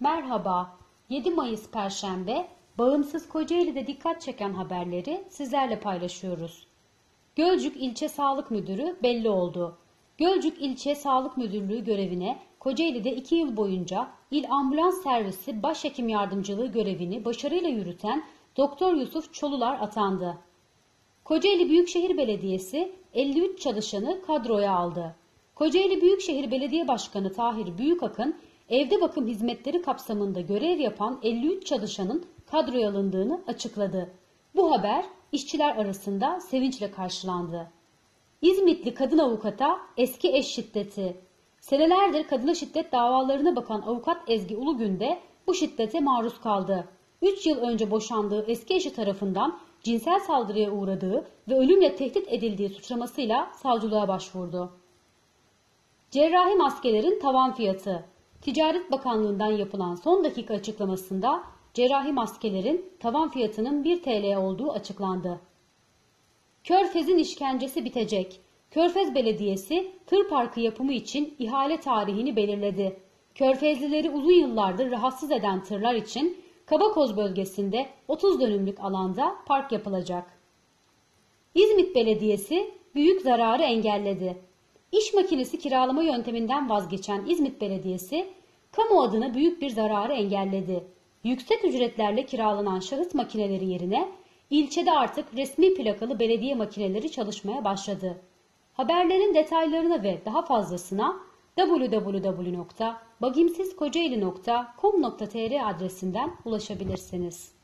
Merhaba, 7 Mayıs Perşembe, bağımsız Kocaeli'de dikkat çeken haberleri sizlerle paylaşıyoruz. Gölcük İlçe Sağlık Müdürü belli oldu. Gölcük İlçe Sağlık Müdürlüğü görevine Kocaeli'de 2 yıl boyunca İl Ambulans Servisi Başhekim Yardımcılığı görevini başarıyla yürüten Doktor Yusuf Çolular atandı. Kocaeli Büyükşehir Belediyesi 53 çalışanı kadroya aldı. Kocaeli Büyükşehir Belediye Başkanı Tahir Büyükakın, evde bakım hizmetleri kapsamında görev yapan 53 çalışanın kadroya alındığını açıkladı. Bu haber işçiler arasında sevinçle karşılandı. İzmitli kadın avukata eski eş şiddeti. Senelerdir kadına şiddet davalarına bakan avukat Ezgi Ulugün de bu şiddete maruz kaldı. 3 yıl önce boşandığı eski eşi tarafından cinsel saldırıya uğradığı ve ölümle tehdit edildiği suçlamasıyla savcılığa başvurdu. Cerrahi maskelerin tavan fiyatı. Ticaret Bakanlığı'ndan yapılan son dakika açıklamasında cerrahi maskelerin tavan fiyatının 1 TL olduğu açıklandı. Körfez'in işkencesi bitecek. Körfez Belediyesi tır parkı yapımı için ihale tarihini belirledi. Körfezlileri uzun yıllardır rahatsız eden tırlar için Kabakoz bölgesinde 30 dönümlük alanda park yapılacak. İzmit Belediyesi büyük zararı engelledi. İş makinesi kiralama yönteminden vazgeçen İzmit Belediyesi, kamu adına büyük bir zararı engelledi. Yüksek ücretlerle kiralanan şahıs makineleri yerine ilçede artık resmi plakalı belediye makineleri çalışmaya başladı. Haberlerin detaylarına ve daha fazlasına www.bagimsizkocaeli.com.tr adresinden ulaşabilirsiniz.